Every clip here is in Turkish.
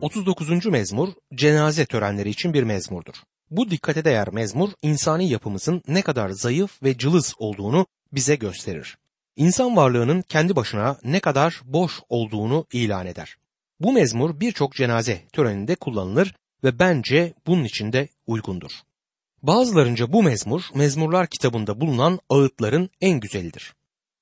39. mezmur cenaze törenleri için bir mezmurdur. Bu dikkate değer mezmur insani yapımızın ne kadar zayıf ve cılız olduğunu bize gösterir. İnsan varlığının kendi başına ne kadar boş olduğunu ilan eder. Bu mezmur birçok cenaze töreninde kullanılır ve bence bunun için de uygundur. Bazılarınca bu mezmur, mezmurlar kitabında bulunan ağıtların en güzelidir.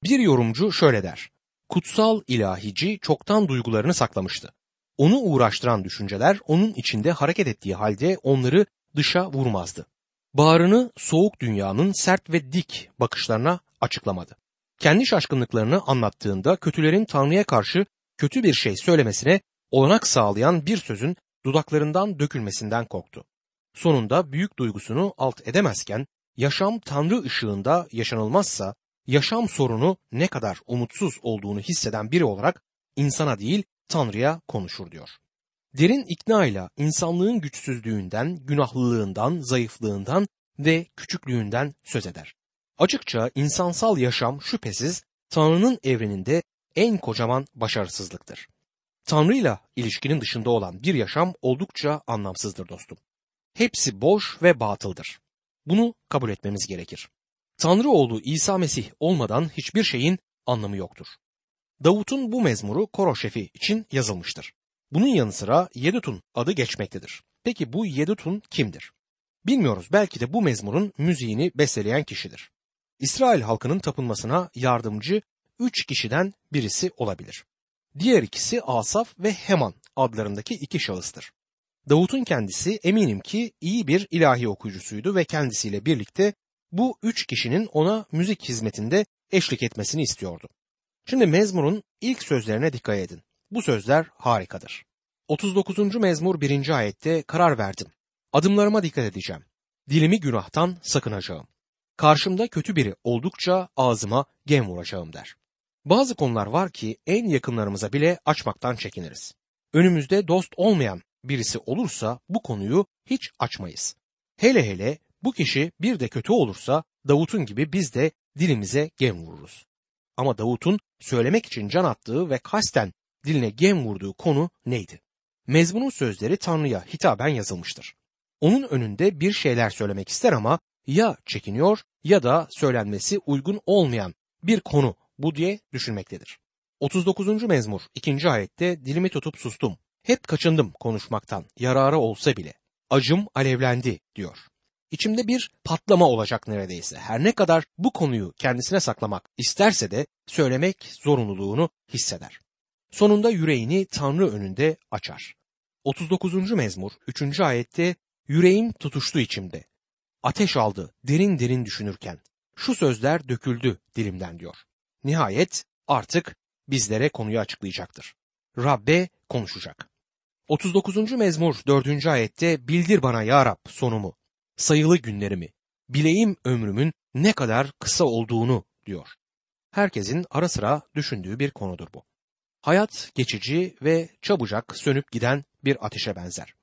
Bir yorumcu şöyle der. Kutsal ilahici çoktan duygularını saklamıştı. Onu uğraştıran düşünceler onun içinde hareket ettiği halde onları dışa vurmazdı. Bağrını soğuk dünyanın sert ve dik bakışlarına açıklamadı. Kendi şaşkınlıklarını anlattığında kötülerin Tanrı'ya karşı kötü bir şey söylemesine olanak sağlayan bir sözün dudaklarından dökülmesinden korktu. Sonunda büyük duygusunu alt edemezken yaşam Tanrı ışığında yaşanılmazsa yaşam sorunu ne kadar umutsuz olduğunu hisseden biri olarak insana değil Tanrı'ya konuşur diyor. Derin ikna ile insanlığın güçsüzlüğünden, günahlılığından, zayıflığından ve küçüklüğünden söz eder. Açıkça insansal yaşam şüphesiz Tanrı'nın evreninde en kocaman başarısızlıktır. Tanrı'yla ilişkinin dışında olan bir yaşam oldukça anlamsızdır dostum. Hepsi boş ve batıldır. Bunu kabul etmemiz gerekir. Tanrı oğlu İsa Mesih olmadan hiçbir şeyin anlamı yoktur. Davut'un bu mezmuru koro şefi için yazılmıştır. Bunun yanı sıra Yedutun adı geçmektedir. Peki bu Yedutun kimdir? Bilmiyoruz belki de bu mezmurun müziğini besteleyen kişidir. İsrail halkının tapınmasına yardımcı üç kişiden birisi olabilir. Diğer ikisi Asaf ve Heman adlarındaki iki şahıstır. Davut'un kendisi eminim ki iyi bir ilahi okuyucusuydu ve kendisiyle birlikte bu üç kişinin ona müzik hizmetinde eşlik etmesini istiyordu. Şimdi mezmurun ilk sözlerine dikkat edin. Bu sözler harikadır. 39. mezmur 1. ayette karar verdim. Adımlarıma dikkat edeceğim. Dilimi günahtan sakınacağım. Karşımda kötü biri oldukça ağzıma gem vuracağım der. Bazı konular var ki en yakınlarımıza bile açmaktan çekiniriz. Önümüzde dost olmayan birisi olursa bu konuyu hiç açmayız. Hele hele bu kişi bir de kötü olursa Davut'un gibi biz de dilimize gem vururuz. Ama Davut'un söylemek için can attığı ve kasten diline gem vurduğu konu neydi? Mezmunun sözleri Tanrı'ya hitaben yazılmıştır. Onun önünde bir şeyler söylemek ister ama ya çekiniyor ya da söylenmesi uygun olmayan bir konu bu diye düşünmektedir. 39. mezmur 2. ayette dilimi tutup sustum. Hep kaçındım konuşmaktan yararı olsa bile. Acım alevlendi diyor. İçimde bir patlama olacak neredeyse. Her ne kadar bu konuyu kendisine saklamak isterse de söylemek zorunluluğunu hisseder. Sonunda yüreğini Tanrı önünde açar. 39. mezmur 3. ayette yüreğim tutuştu içimde. Ateş aldı derin derin düşünürken. Şu sözler döküldü dilimden diyor. Nihayet artık bizlere konuyu açıklayacaktır. Rabbe konuşacak. 39. mezmur 4. ayette bildir bana ya Rab sonumu, sayılı günlerimi, bileyim ömrümün ne kadar kısa olduğunu diyor. Herkesin ara sıra düşündüğü bir konudur bu. Hayat geçici ve çabucak sönüp giden bir ateşe benzer.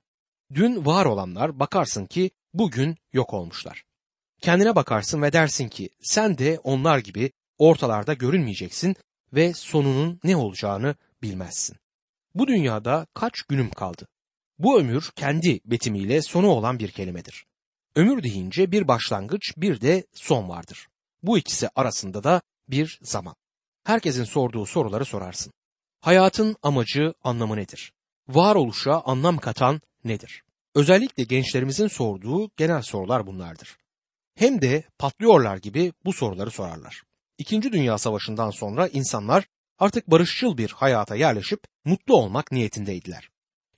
Dün var olanlar bakarsın ki bugün yok olmuşlar. Kendine bakarsın ve dersin ki sen de onlar gibi ortalarda görünmeyeceksin ve sonunun ne olacağını bilmezsin. Bu dünyada kaç günüm kaldı? Bu ömür kendi betimiyle sonu olan bir kelimedir. Ömür deyince bir başlangıç bir de son vardır. Bu ikisi arasında da bir zaman. Herkesin sorduğu soruları sorarsın. Hayatın amacı, anlamı nedir? Varoluşa anlam katan nedir? Özellikle gençlerimizin sorduğu genel sorular bunlardır. Hem de patlıyorlar gibi bu soruları sorarlar. İkinci Dünya Savaşı'ndan sonra insanlar artık barışçıl bir hayata yerleşip mutlu olmak niyetindeydiler.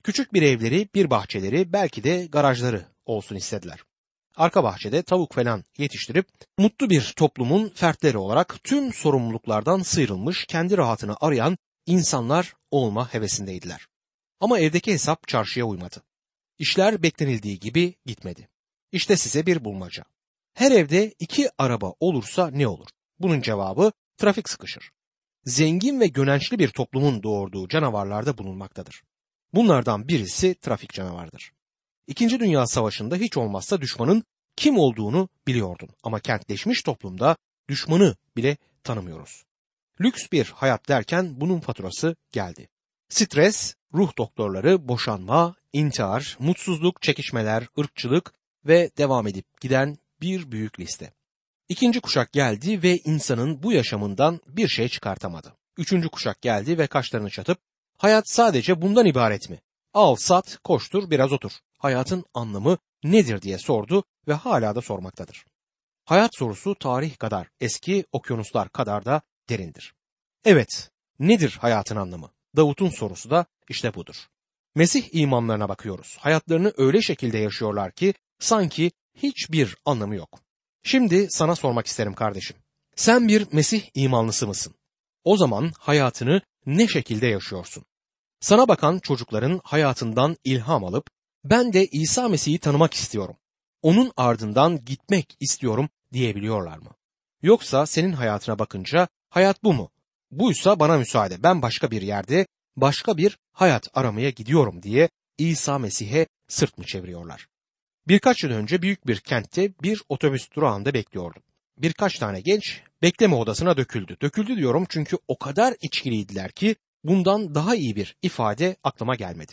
Küçük bir evleri, bir bahçeleri, belki de garajları olsun istediler. Arka bahçede tavuk falan yetiştirip mutlu bir toplumun fertleri olarak tüm sorumluluklardan sıyrılmış, kendi rahatını arayan insanlar olma hevesindeydiler. Ama evdeki hesap çarşıya uymadı. İşler beklenildiği gibi gitmedi. İşte size bir bulmaca. Her evde iki araba olursa ne olur? Bunun cevabı trafik sıkışır. Zengin ve gönençli bir toplumun doğurduğu canavarlarda bulunmaktadır. Bunlardan birisi trafik canavardır. İkinci Dünya Savaşı'nda hiç olmazsa düşmanın kim olduğunu biliyordun ama kentleşmiş toplumda düşmanı bile tanımıyoruz. Lüks bir hayat derken bunun faturası geldi. Stres, ruh doktorları, boşanma, intihar, mutsuzluk, çekişmeler, ırkçılık ve devam edip giden bir büyük liste. İkinci kuşak geldi ve insanın bu yaşamından bir şey çıkartamadı. Üçüncü kuşak geldi ve kaşlarını çatıp hayat sadece bundan ibaret mi? Al, sat, koştur, biraz otur. Hayatın anlamı nedir diye sordu ve hala da sormaktadır. Hayat sorusu tarih kadar eski, okyanuslar kadar da derindir. Evet, nedir hayatın anlamı? Davut'un sorusu da işte budur. Mesih imanlarına bakıyoruz. Hayatlarını öyle şekilde yaşıyorlar ki sanki hiçbir anlamı yok. Şimdi sana sormak isterim kardeşim. Sen bir Mesih imanlısı mısın? O zaman hayatını ne şekilde yaşıyorsun? Sana bakan çocukların hayatından ilham alıp ben de İsa Mesih'i tanımak istiyorum. Onun ardından gitmek istiyorum diyebiliyorlar mı? Yoksa senin hayatına bakınca hayat bu mu? Buysa bana müsaade ben başka bir yerde başka bir hayat aramaya gidiyorum diye İsa Mesih'e sırt mı çeviriyorlar? Birkaç yıl önce büyük bir kentte bir otobüs durağında bekliyordum. Birkaç tane genç bekleme odasına döküldü. Döküldü diyorum çünkü o kadar içkiliydiler ki bundan daha iyi bir ifade aklıma gelmedi.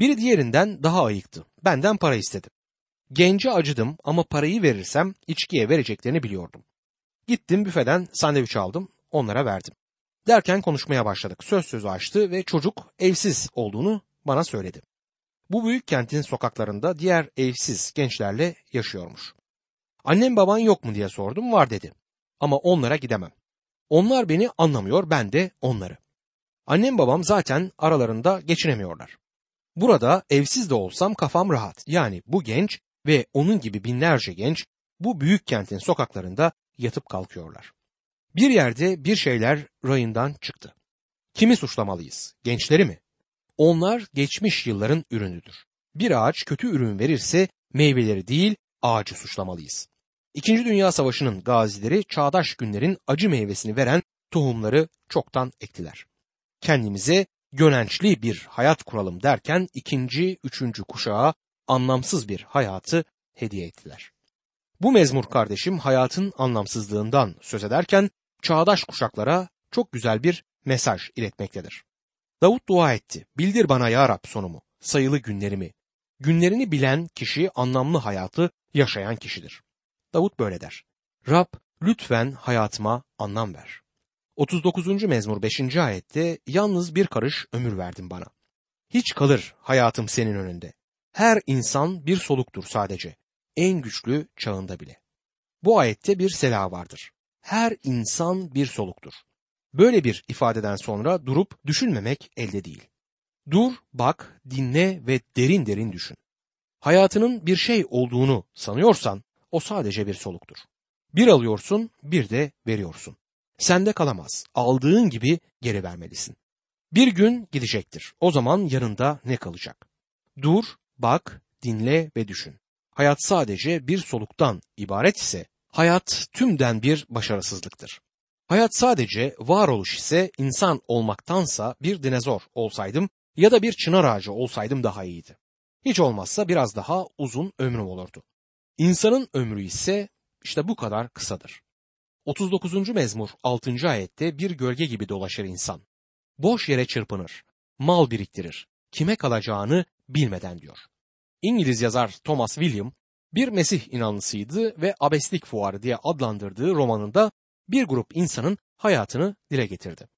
Biri diğerinden daha ayıktı. Benden para istedi. Gence acıdım ama parayı verirsem içkiye vereceklerini biliyordum. Gittim büfeden sandviç aldım, onlara verdim. Derken konuşmaya başladık. Söz sözü açtı ve çocuk evsiz olduğunu bana söyledi. Bu büyük kentin sokaklarında diğer evsiz gençlerle yaşıyormuş. Annem baban yok mu diye sordum var dedi. Ama onlara gidemem. Onlar beni anlamıyor ben de onları. Annem babam zaten aralarında geçinemiyorlar. Burada evsiz de olsam kafam rahat. Yani bu genç ve onun gibi binlerce genç bu büyük kentin sokaklarında yatıp kalkıyorlar. Bir yerde bir şeyler rayından çıktı. Kimi suçlamalıyız? Gençleri mi? Onlar geçmiş yılların ürünüdür. Bir ağaç kötü ürün verirse meyveleri değil ağacı suçlamalıyız. İkinci Dünya Savaşı'nın gazileri çağdaş günlerin acı meyvesini veren tohumları çoktan ektiler. Kendimize gönençli bir hayat kuralım derken ikinci, üçüncü kuşağa anlamsız bir hayatı hediye ettiler. Bu mezmur kardeşim hayatın anlamsızlığından söz ederken çağdaş kuşaklara çok güzel bir mesaj iletmektedir. Davut dua etti. Bildir bana ya Rab sonumu, sayılı günlerimi. Günlerini bilen kişi anlamlı hayatı yaşayan kişidir. Davut böyle der. Rab lütfen hayatıma anlam ver. 39. mezmur 5. ayette yalnız bir karış ömür verdin bana. Hiç kalır hayatım senin önünde. Her insan bir soluktur sadece. En güçlü çağında bile. Bu ayette bir sela vardır. Her insan bir soluktur. Böyle bir ifadeden sonra durup düşünmemek elde değil. Dur, bak, dinle ve derin derin düşün. Hayatının bir şey olduğunu sanıyorsan o sadece bir soluktur. Bir alıyorsun, bir de veriyorsun. Sende kalamaz. Aldığın gibi geri vermelisin. Bir gün gidecektir. O zaman yanında ne kalacak? Dur, bak, dinle ve düşün. Hayat sadece bir soluktan ibaret ise hayat tümden bir başarısızlıktır. Hayat sadece varoluş ise insan olmaktansa bir dinozor olsaydım ya da bir çınar ağacı olsaydım daha iyiydi. Hiç olmazsa biraz daha uzun ömrüm olurdu. İnsanın ömrü ise işte bu kadar kısadır. 39. mezmur 6. ayette bir gölge gibi dolaşır insan. Boş yere çırpınır, mal biriktirir, kime kalacağını bilmeden diyor. İngiliz yazar Thomas William bir Mesih inanlısıydı ve abeslik fuarı diye adlandırdığı romanında bir grup insanın hayatını dile getirdi.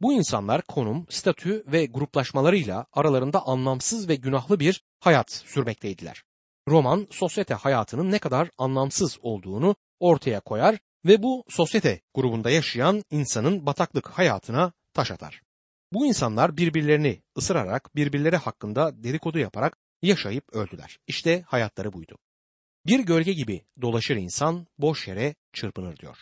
Bu insanlar konum, statü ve gruplaşmalarıyla aralarında anlamsız ve günahlı bir hayat sürmekteydiler. Roman sosyete hayatının ne kadar anlamsız olduğunu ortaya koyar ve bu sosyete grubunda yaşayan insanın bataklık hayatına taş atar. Bu insanlar birbirlerini ısırarak birbirleri hakkında dedikodu yaparak yaşayıp öldüler. İşte hayatları buydu. Bir gölge gibi dolaşır insan boş yere çırpınır diyor.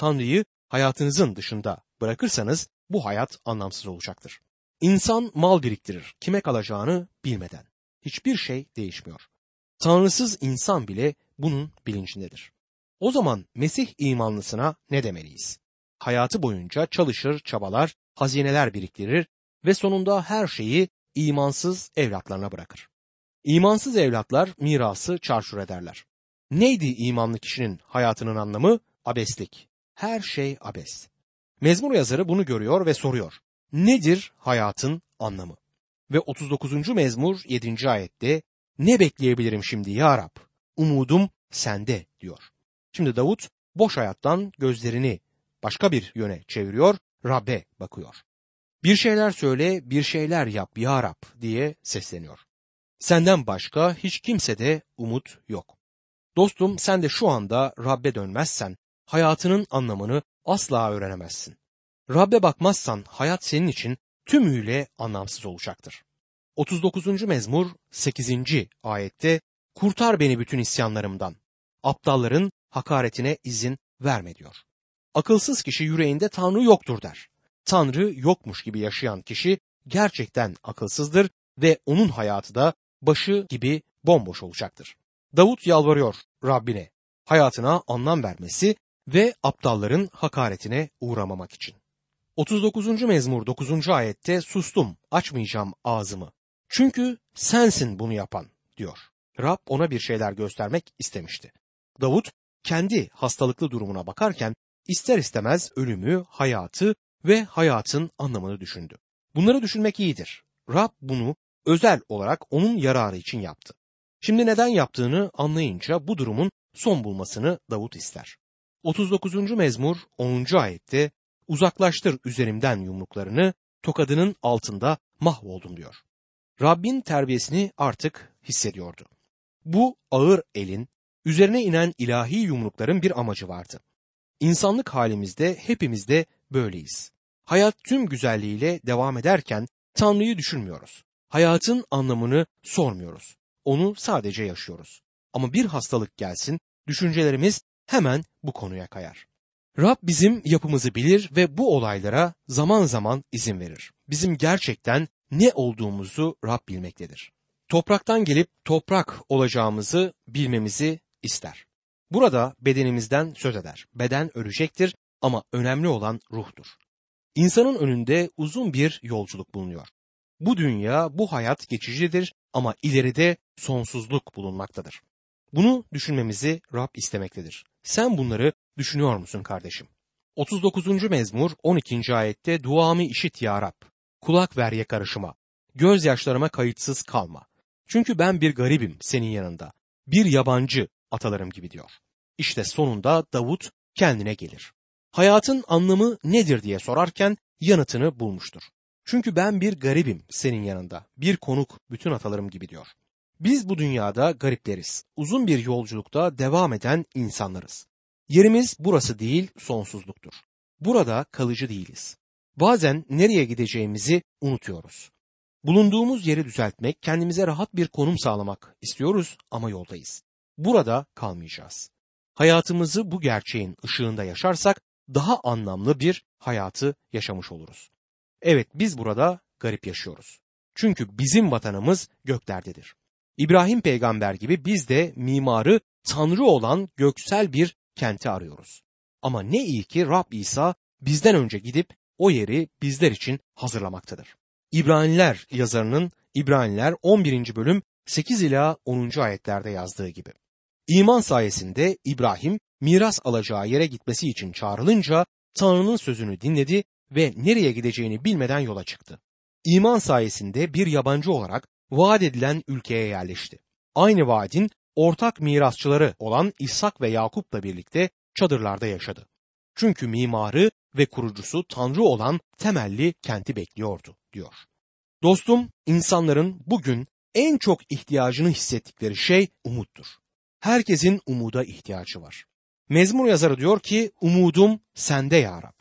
Tanrı'yı hayatınızın dışında bırakırsanız bu hayat anlamsız olacaktır. İnsan mal biriktirir, kime kalacağını bilmeden. Hiçbir şey değişmiyor. Tanrısız insan bile bunun bilincindedir. O zaman Mesih imanlısına ne demeliyiz? Hayatı boyunca çalışır, çabalar, hazineler biriktirir ve sonunda her şeyi imansız evlatlarına bırakır. İmansız evlatlar mirası çarşur ederler. Neydi imanlı kişinin hayatının anlamı? Abeslik. Her şey abes. Mezmur yazarı bunu görüyor ve soruyor. Nedir hayatın anlamı? Ve 39. mezmur 7. ayette ne bekleyebilirim şimdi ya Rab? Umudum sende diyor. Şimdi Davut boş hayattan gözlerini başka bir yöne çeviriyor, Rab'be bakıyor. Bir şeyler söyle, bir şeyler yap ya Rab diye sesleniyor. Senden başka hiç kimsede umut yok. Dostum sen de şu anda Rab'be dönmezsen hayatının anlamını asla öğrenemezsin. Rab'be bakmazsan hayat senin için tümüyle anlamsız olacaktır. 39. mezmur 8. ayette kurtar beni bütün isyanlarımdan. Aptalların hakaretine izin verme diyor. Akılsız kişi yüreğinde Tanrı yoktur der. Tanrı yokmuş gibi yaşayan kişi gerçekten akılsızdır ve onun hayatı da başı gibi bomboş olacaktır. Davut yalvarıyor Rabbine hayatına anlam vermesi ve aptalların hakaretine uğramamak için. 39. mezmur 9. ayette sustum açmayacağım ağzımı. Çünkü sensin bunu yapan diyor. Rab ona bir şeyler göstermek istemişti. Davut kendi hastalıklı durumuna bakarken ister istemez ölümü, hayatı ve hayatın anlamını düşündü. Bunları düşünmek iyidir. Rab bunu özel olarak onun yararı için yaptı. Şimdi neden yaptığını anlayınca bu durumun son bulmasını Davut ister. 39. mezmur 10. ayette uzaklaştır üzerimden yumruklarını tokadının altında mahvoldum diyor. Rabbin terbiyesini artık hissediyordu. Bu ağır elin üzerine inen ilahi yumrukların bir amacı vardı. İnsanlık halimizde hepimizde böyleyiz. Hayat tüm güzelliğiyle devam ederken Tanrı'yı düşünmüyoruz. Hayatın anlamını sormuyoruz. Onu sadece yaşıyoruz. Ama bir hastalık gelsin, düşüncelerimiz hemen bu konuya kayar. Rab bizim yapımızı bilir ve bu olaylara zaman zaman izin verir. Bizim gerçekten ne olduğumuzu Rab bilmektedir. Topraktan gelip toprak olacağımızı bilmemizi ister. Burada bedenimizden söz eder. Beden ölecektir ama önemli olan ruhtur. İnsanın önünde uzun bir yolculuk bulunuyor. Bu dünya, bu hayat geçicidir ama ileride sonsuzluk bulunmaktadır. Bunu düşünmemizi Rab istemektedir. Sen bunları düşünüyor musun kardeşim? 39. mezmur 12. ayette duamı işit ya Rab. Kulak ver yakarışıma. Gözyaşlarıma kayıtsız kalma. Çünkü ben bir garibim senin yanında. Bir yabancı atalarım gibi diyor. İşte sonunda Davut kendine gelir. Hayatın anlamı nedir diye sorarken yanıtını bulmuştur. Çünkü ben bir garibim senin yanında, bir konuk bütün atalarım gibi diyor. Biz bu dünyada garipleriz. Uzun bir yolculukta devam eden insanlarız. Yerimiz burası değil, sonsuzluktur. Burada kalıcı değiliz. Bazen nereye gideceğimizi unutuyoruz. Bulunduğumuz yeri düzeltmek, kendimize rahat bir konum sağlamak istiyoruz ama yoldayız. Burada kalmayacağız. Hayatımızı bu gerçeğin ışığında yaşarsak daha anlamlı bir hayatı yaşamış oluruz. Evet biz burada garip yaşıyoruz. Çünkü bizim vatanımız göklerdedir. İbrahim peygamber gibi biz de mimarı Tanrı olan göksel bir kenti arıyoruz. Ama ne iyi ki Rab İsa bizden önce gidip o yeri bizler için hazırlamaktadır. İbraniler yazarının İbraniler 11. bölüm 8 ila 10. ayetlerde yazdığı gibi. İman sayesinde İbrahim miras alacağı yere gitmesi için çağrılınca Tanrı'nın sözünü dinledi ve nereye gideceğini bilmeden yola çıktı. İman sayesinde bir yabancı olarak vaat edilen ülkeye yerleşti. Aynı vaadin ortak mirasçıları olan İshak ve Yakup'la birlikte çadırlarda yaşadı. Çünkü mimarı ve kurucusu Tanrı olan temelli kenti bekliyordu diyor. Dostum, insanların bugün en çok ihtiyacını hissettikleri şey umuttur. Herkesin umuda ihtiyacı var. Mezmur yazarı diyor ki umudum sende ya Rab.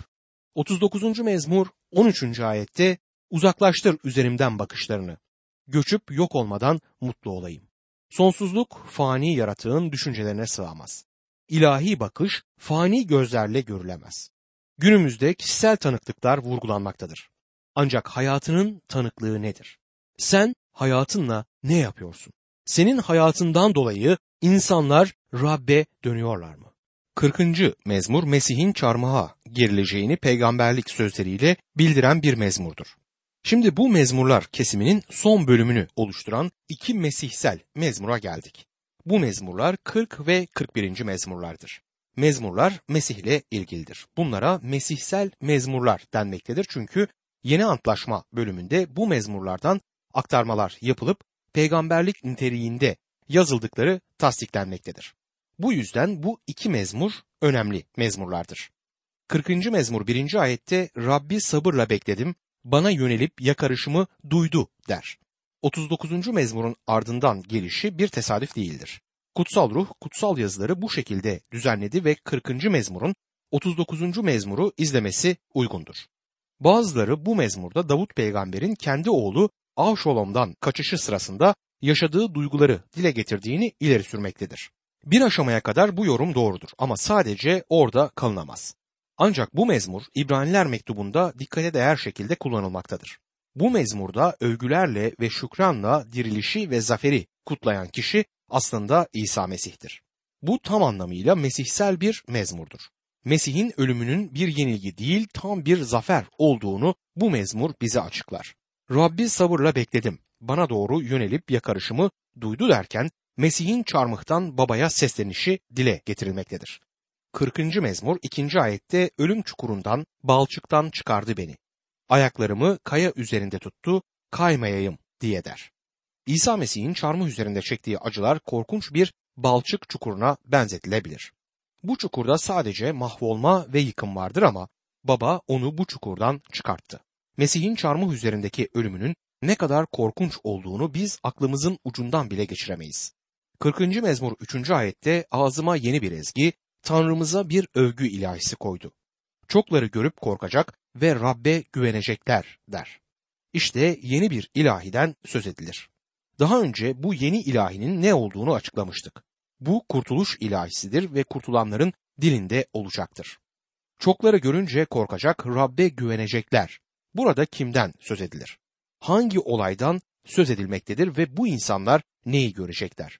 39. mezmur 13. ayette uzaklaştır üzerimden bakışlarını. Göçüp yok olmadan mutlu olayım. Sonsuzluk fani yaratığın düşüncelerine sığamaz. İlahi bakış fani gözlerle görülemez. Günümüzde kişisel tanıklıklar vurgulanmaktadır. Ancak hayatının tanıklığı nedir? Sen hayatınla ne yapıyorsun? Senin hayatından dolayı insanlar Rabbe dönüyorlar mı? 40. mezmur Mesih'in çarmıha gerileceğini peygamberlik sözleriyle bildiren bir mezmurdur. Şimdi bu mezmurlar kesiminin son bölümünü oluşturan iki mesihsel mezmura geldik. Bu mezmurlar 40 ve 41. mezmurlardır. Mezmurlar Mesih ile ilgilidir. Bunlara mesihsel mezmurlar denmektedir çünkü Yeni Antlaşma bölümünde bu mezmurlardan aktarmalar yapılıp peygamberlik niteliğinde yazıldıkları tasdiklenmektedir. Bu yüzden bu iki mezmur önemli mezmurlardır. 40. mezmur 1. ayette Rabbi sabırla bekledim, bana yönelip yakarışımı duydu der. 39. mezmurun ardından gelişi bir tesadüf değildir. Kutsal ruh kutsal yazıları bu şekilde düzenledi ve 40. mezmurun 39. mezmuru izlemesi uygundur. Bazıları bu mezmurda Davut peygamberin kendi oğlu Avşolom'dan kaçışı sırasında yaşadığı duyguları dile getirdiğini ileri sürmektedir. Bir aşamaya kadar bu yorum doğrudur ama sadece orada kalınamaz. Ancak bu mezmur İbraniler mektubunda dikkate değer şekilde kullanılmaktadır. Bu mezmurda övgülerle ve şükranla dirilişi ve zaferi kutlayan kişi aslında İsa Mesih'tir. Bu tam anlamıyla mesihsel bir mezmurdur. Mesih'in ölümünün bir yenilgi değil tam bir zafer olduğunu bu mezmur bize açıklar. Rabbi sabırla bekledim. Bana doğru yönelip yakarışımı duydu derken Mesih'in çarmıhtan babaya seslenişi dile getirilmektedir. 40. mezmur 2. ayette ölüm çukurundan, balçıktan çıkardı beni. Ayaklarımı kaya üzerinde tuttu, kaymayayım diye der. İsa Mesih'in çarmıh üzerinde çektiği acılar korkunç bir balçık çukuruna benzetilebilir. Bu çukurda sadece mahvolma ve yıkım vardır ama baba onu bu çukurdan çıkarttı. Mesih'in çarmıh üzerindeki ölümünün ne kadar korkunç olduğunu biz aklımızın ucundan bile geçiremeyiz. 40. mezmur 3. ayette ağzıma yeni bir ezgi, Tanrımıza bir övgü ilahisi koydu. Çokları görüp korkacak ve Rabbe güvenecekler der. İşte yeni bir ilahiden söz edilir. Daha önce bu yeni ilahinin ne olduğunu açıklamıştık. Bu kurtuluş ilahisidir ve kurtulanların dilinde olacaktır. Çokları görünce korkacak, Rabbe güvenecekler. Burada kimden söz edilir? Hangi olaydan söz edilmektedir ve bu insanlar neyi görecekler?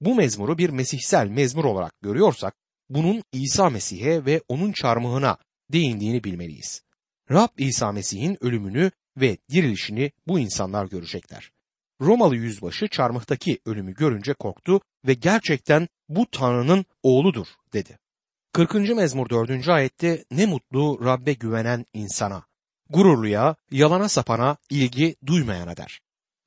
Bu mezmuru bir mesihsel mezmur olarak görüyorsak, bunun İsa Mesih'e ve onun çarmıhına değindiğini bilmeliyiz. Rab İsa Mesih'in ölümünü ve dirilişini bu insanlar görecekler. Romalı yüzbaşı çarmıhtaki ölümü görünce korktu ve gerçekten bu Tanrı'nın oğludur dedi. 40. mezmur 4. ayette ne mutlu Rabbe güvenen insana, gururluya, yalana sapana ilgi duymayana der.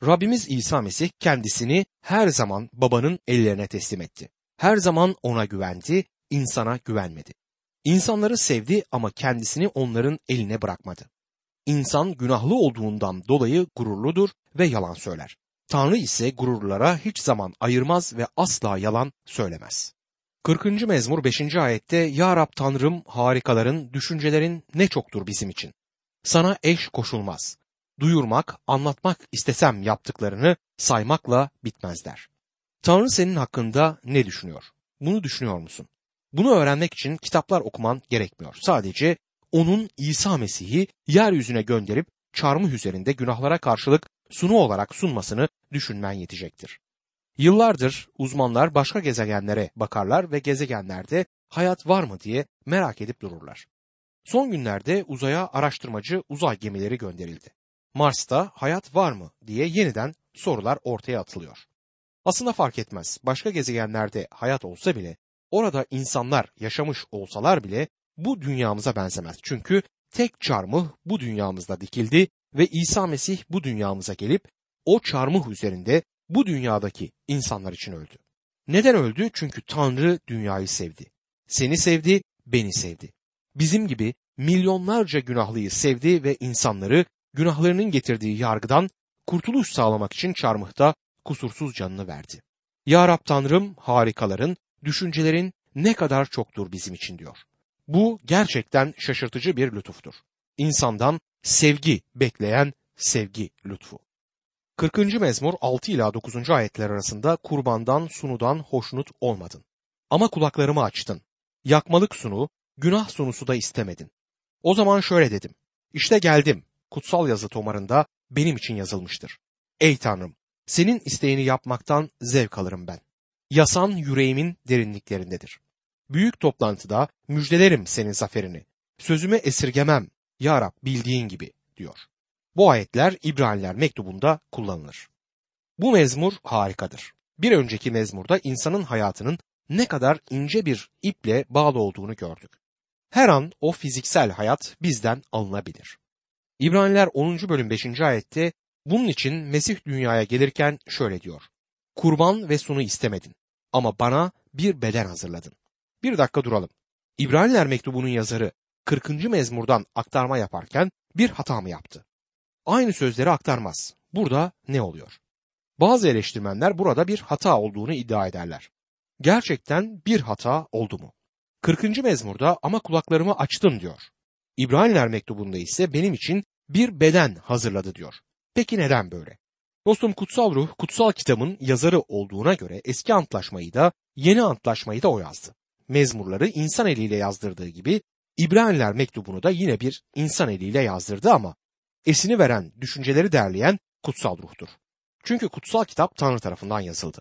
Rabbimiz İsa Mesih kendisini her zaman babanın ellerine teslim etti. Her zaman ona güvendi, insana güvenmedi. İnsanları sevdi ama kendisini onların eline bırakmadı. İnsan günahlı olduğundan dolayı gururludur ve yalan söyler. Tanrı ise gururlara hiç zaman ayırmaz ve asla yalan söylemez. 40. mezmur 5. ayette Ya Rab Tanrım harikaların, düşüncelerin ne çoktur bizim için. Sana eş koşulmaz. Duyurmak, anlatmak istesem yaptıklarını saymakla bitmezler. Tanrı senin hakkında ne düşünüyor? Bunu düşünüyor musun? Bunu öğrenmek için kitaplar okuman gerekmiyor. Sadece onun İsa Mesih'i yeryüzüne gönderip çarmıh üzerinde günahlara karşılık sunu olarak sunmasını düşünmen yetecektir. Yıllardır uzmanlar başka gezegenlere bakarlar ve gezegenlerde hayat var mı diye merak edip dururlar. Son günlerde uzaya araştırmacı uzay gemileri gönderildi. Mars'ta hayat var mı diye yeniden sorular ortaya atılıyor. Aslında fark etmez. Başka gezegenlerde hayat olsa bile, orada insanlar yaşamış olsalar bile bu dünyamıza benzemez. Çünkü tek çarmıh bu dünyamızda dikildi ve İsa Mesih bu dünyamıza gelip o çarmıh üzerinde bu dünyadaki insanlar için öldü. Neden öldü? Çünkü Tanrı dünyayı sevdi. Seni sevdi, beni sevdi. Bizim gibi milyonlarca günahlıyı sevdi ve insanları günahlarının getirdiği yargıdan kurtuluş sağlamak için çarmıhta kusursuz canını verdi. Ya Rab Tanrım harikaların, düşüncelerin ne kadar çoktur bizim için diyor. Bu gerçekten şaşırtıcı bir lütuftur. İnsandan sevgi bekleyen sevgi lütfu. 40. mezmur 6 ila 9. ayetler arasında kurbandan sunudan hoşnut olmadın. Ama kulaklarımı açtın. Yakmalık sunu, günah sunusu da istemedin. O zaman şöyle dedim. İşte geldim. Kutsal yazı tomarında benim için yazılmıştır. Ey Tanrım, senin isteğini yapmaktan zevk alırım ben. Yasan yüreğimin derinliklerindedir. Büyük toplantıda müjdelerim senin zaferini. Sözümü esirgemem. Ya Rab bildiğin gibi diyor. Bu ayetler İbraniler mektubunda kullanılır. Bu mezmur harikadır. Bir önceki mezmurda insanın hayatının ne kadar ince bir iple bağlı olduğunu gördük. Her an o fiziksel hayat bizden alınabilir. İbraniler 10. bölüm 5. ayette Bunun için Mesih dünyaya gelirken şöyle diyor. Kurban ve sunu istemedin ama bana bir beden hazırladın. Bir dakika duralım. İbraniler mektubunun yazarı 40. mezmurdan aktarma yaparken bir hata mı yaptı? Aynı sözleri aktarmaz. Burada ne oluyor? Bazı eleştirmenler burada bir hata olduğunu iddia ederler. Gerçekten bir hata oldu mu? 40. mezmurda ama kulaklarımı açtım diyor. İbraniler mektubunda ise benim için bir beden hazırladı diyor. Peki neden böyle? Dostum kutsal ruh kutsal kitabın yazarı olduğuna göre eski antlaşmayı da yeni antlaşmayı da o yazdı. Mezmurları insan eliyle yazdırdığı gibi İbraniler mektubunu da yine bir insan eliyle yazdırdı ama esini veren, düşünceleri derleyen kutsal ruhtur. Çünkü kutsal kitap Tanrı tarafından yazıldı.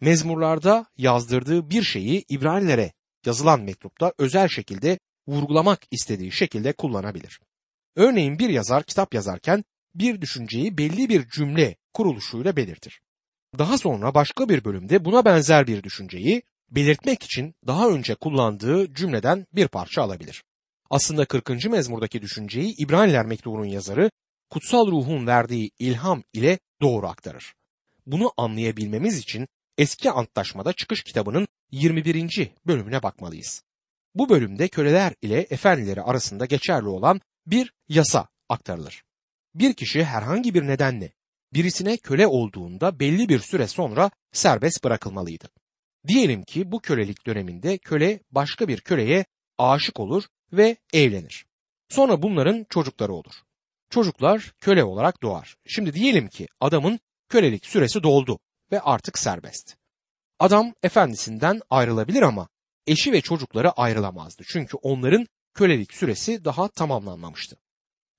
Mezmurlarda yazdırdığı bir şeyi İbranilere yazılan mektupta özel şekilde vurgulamak istediği şekilde kullanabilir. Örneğin bir yazar kitap yazarken bir düşünceyi belli bir cümle kuruluşuyla belirtir. Daha sonra başka bir bölümde buna benzer bir düşünceyi belirtmek için daha önce kullandığı cümleden bir parça alabilir. Aslında 40. mezmurdaki düşünceyi İbraniler mektubunun yazarı kutsal ruhun verdiği ilham ile doğru aktarır. Bunu anlayabilmemiz için eski antlaşmada çıkış kitabının 21. bölümüne bakmalıyız. Bu bölümde köleler ile efendileri arasında geçerli olan bir yasa aktarılır. Bir kişi herhangi bir nedenle birisine köle olduğunda belli bir süre sonra serbest bırakılmalıydı. Diyelim ki bu kölelik döneminde köle başka bir köleye aşık olur ve evlenir. Sonra bunların çocukları olur. Çocuklar köle olarak doğar. Şimdi diyelim ki adamın kölelik süresi doldu ve artık serbest. Adam efendisinden ayrılabilir ama eşi ve çocukları ayrılamazdı. Çünkü onların kölelik süresi daha tamamlanmamıştı.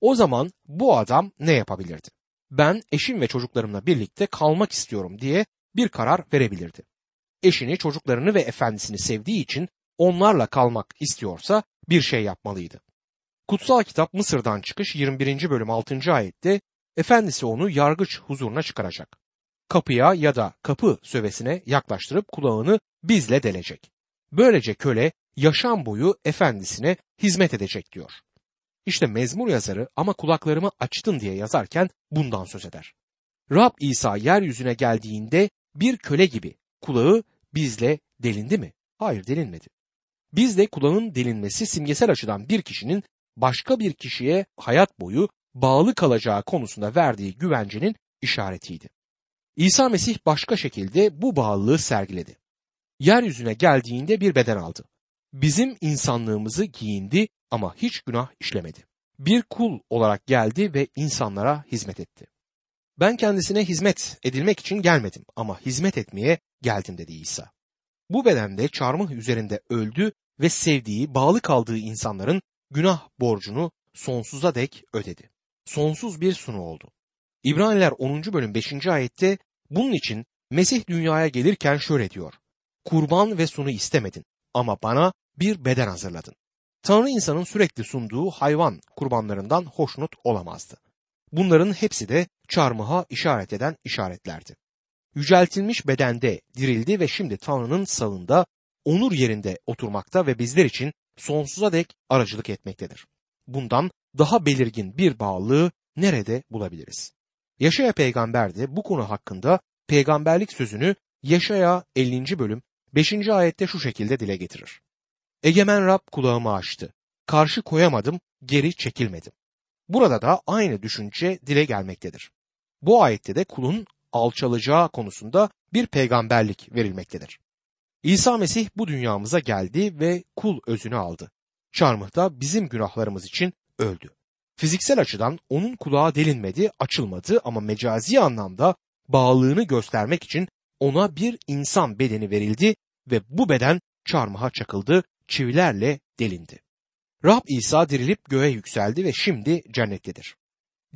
O zaman bu adam ne yapabilirdi? Ben eşim ve çocuklarımla birlikte kalmak istiyorum diye bir karar verebilirdi. Eşini, çocuklarını ve efendisini sevdiği için onlarla kalmak istiyorsa bir şey yapmalıydı. Kutsal kitap Mısır'dan çıkış 21. bölüm 6. ayette efendisi onu yargıç huzuruna çıkaracak. Kapıya ya da kapı sövesine yaklaştırıp kulağını bizle delecek. Böylece köle yaşam boyu efendisine hizmet edecek diyor. İşte mezmur yazarı ama kulaklarımı açtın diye yazarken bundan söz eder. Rab İsa yeryüzüne geldiğinde bir köle gibi kulağı bizle delindi mi? Hayır delinmedi. Bizde kulağın delinmesi simgesel açıdan bir kişinin başka bir kişiye hayat boyu bağlı kalacağı konusunda verdiği güvencenin işaretiydi. İsa Mesih başka şekilde bu bağlılığı sergiledi. Yeryüzüne geldiğinde bir beden aldı. Bizim insanlığımızı giyindi ama hiç günah işlemedi. Bir kul olarak geldi ve insanlara hizmet etti. Ben kendisine hizmet edilmek için gelmedim ama hizmet etmeye geldim dedi İsa. Bu bedende çarmıh üzerinde öldü ve sevdiği, bağlı kaldığı insanların günah borcunu sonsuza dek ödedi. Sonsuz bir sunu oldu. İbraniler 10. bölüm 5. ayette bunun için Mesih dünyaya gelirken şöyle diyor. Kurban ve sunu istemedin ama bana bir beden hazırladın. Tanrı insanın sürekli sunduğu hayvan kurbanlarından hoşnut olamazdı. Bunların hepsi de çarmıha işaret eden işaretlerdi. Yüceltilmiş bedende dirildi ve şimdi Tanrı'nın sağında onur yerinde oturmakta ve bizler için sonsuza dek aracılık etmektedir. Bundan daha belirgin bir bağlılığı nerede bulabiliriz? Yaşaya peygamber de bu konu hakkında peygamberlik sözünü Yaşaya 50. bölüm 5. ayette şu şekilde dile getirir. Egemen Rab kulağımı açtı. Karşı koyamadım, geri çekilmedim. Burada da aynı düşünce dile gelmektedir. Bu ayette de kulun alçalacağı konusunda bir peygamberlik verilmektedir. İsa Mesih bu dünyamıza geldi ve kul özünü aldı. Çarmıhta bizim günahlarımız için öldü. Fiziksel açıdan onun kulağı delinmedi, açılmadı ama mecazi anlamda bağlılığını göstermek için ona bir insan bedeni verildi ve bu beden çarmıha çakıldı, çivilerle delindi. Rab İsa dirilip göğe yükseldi ve şimdi cennettedir.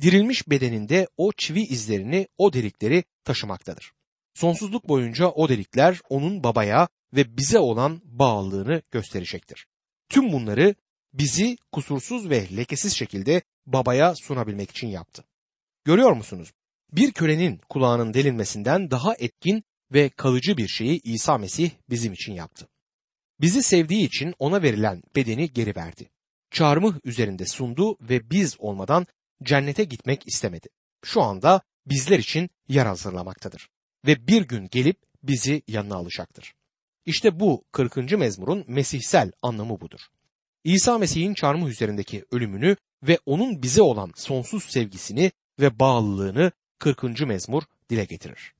Dirilmiş bedeninde o çivi izlerini, o delikleri taşımaktadır. Sonsuzluk boyunca o delikler onun babaya ve bize olan bağlılığını gösterecektir. Tüm bunları bizi kusursuz ve lekesiz şekilde babaya sunabilmek için yaptı. Görüyor musunuz? Bir kölenin kulağının delinmesinden daha etkin ve kalıcı bir şeyi İsa Mesih bizim için yaptı. Bizi sevdiği için ona verilen bedeni geri verdi. Çarmıh üzerinde sundu ve biz olmadan cennete gitmek istemedi. Şu anda bizler için yer hazırlamaktadır. Ve bir gün gelip bizi yanına alacaktır. İşte bu 40. mezmurun mesihsel anlamı budur. İsa Mesih'in çarmıh üzerindeki ölümünü ve onun bize olan sonsuz sevgisini ve bağlılığını 40. mezmur dile getirir.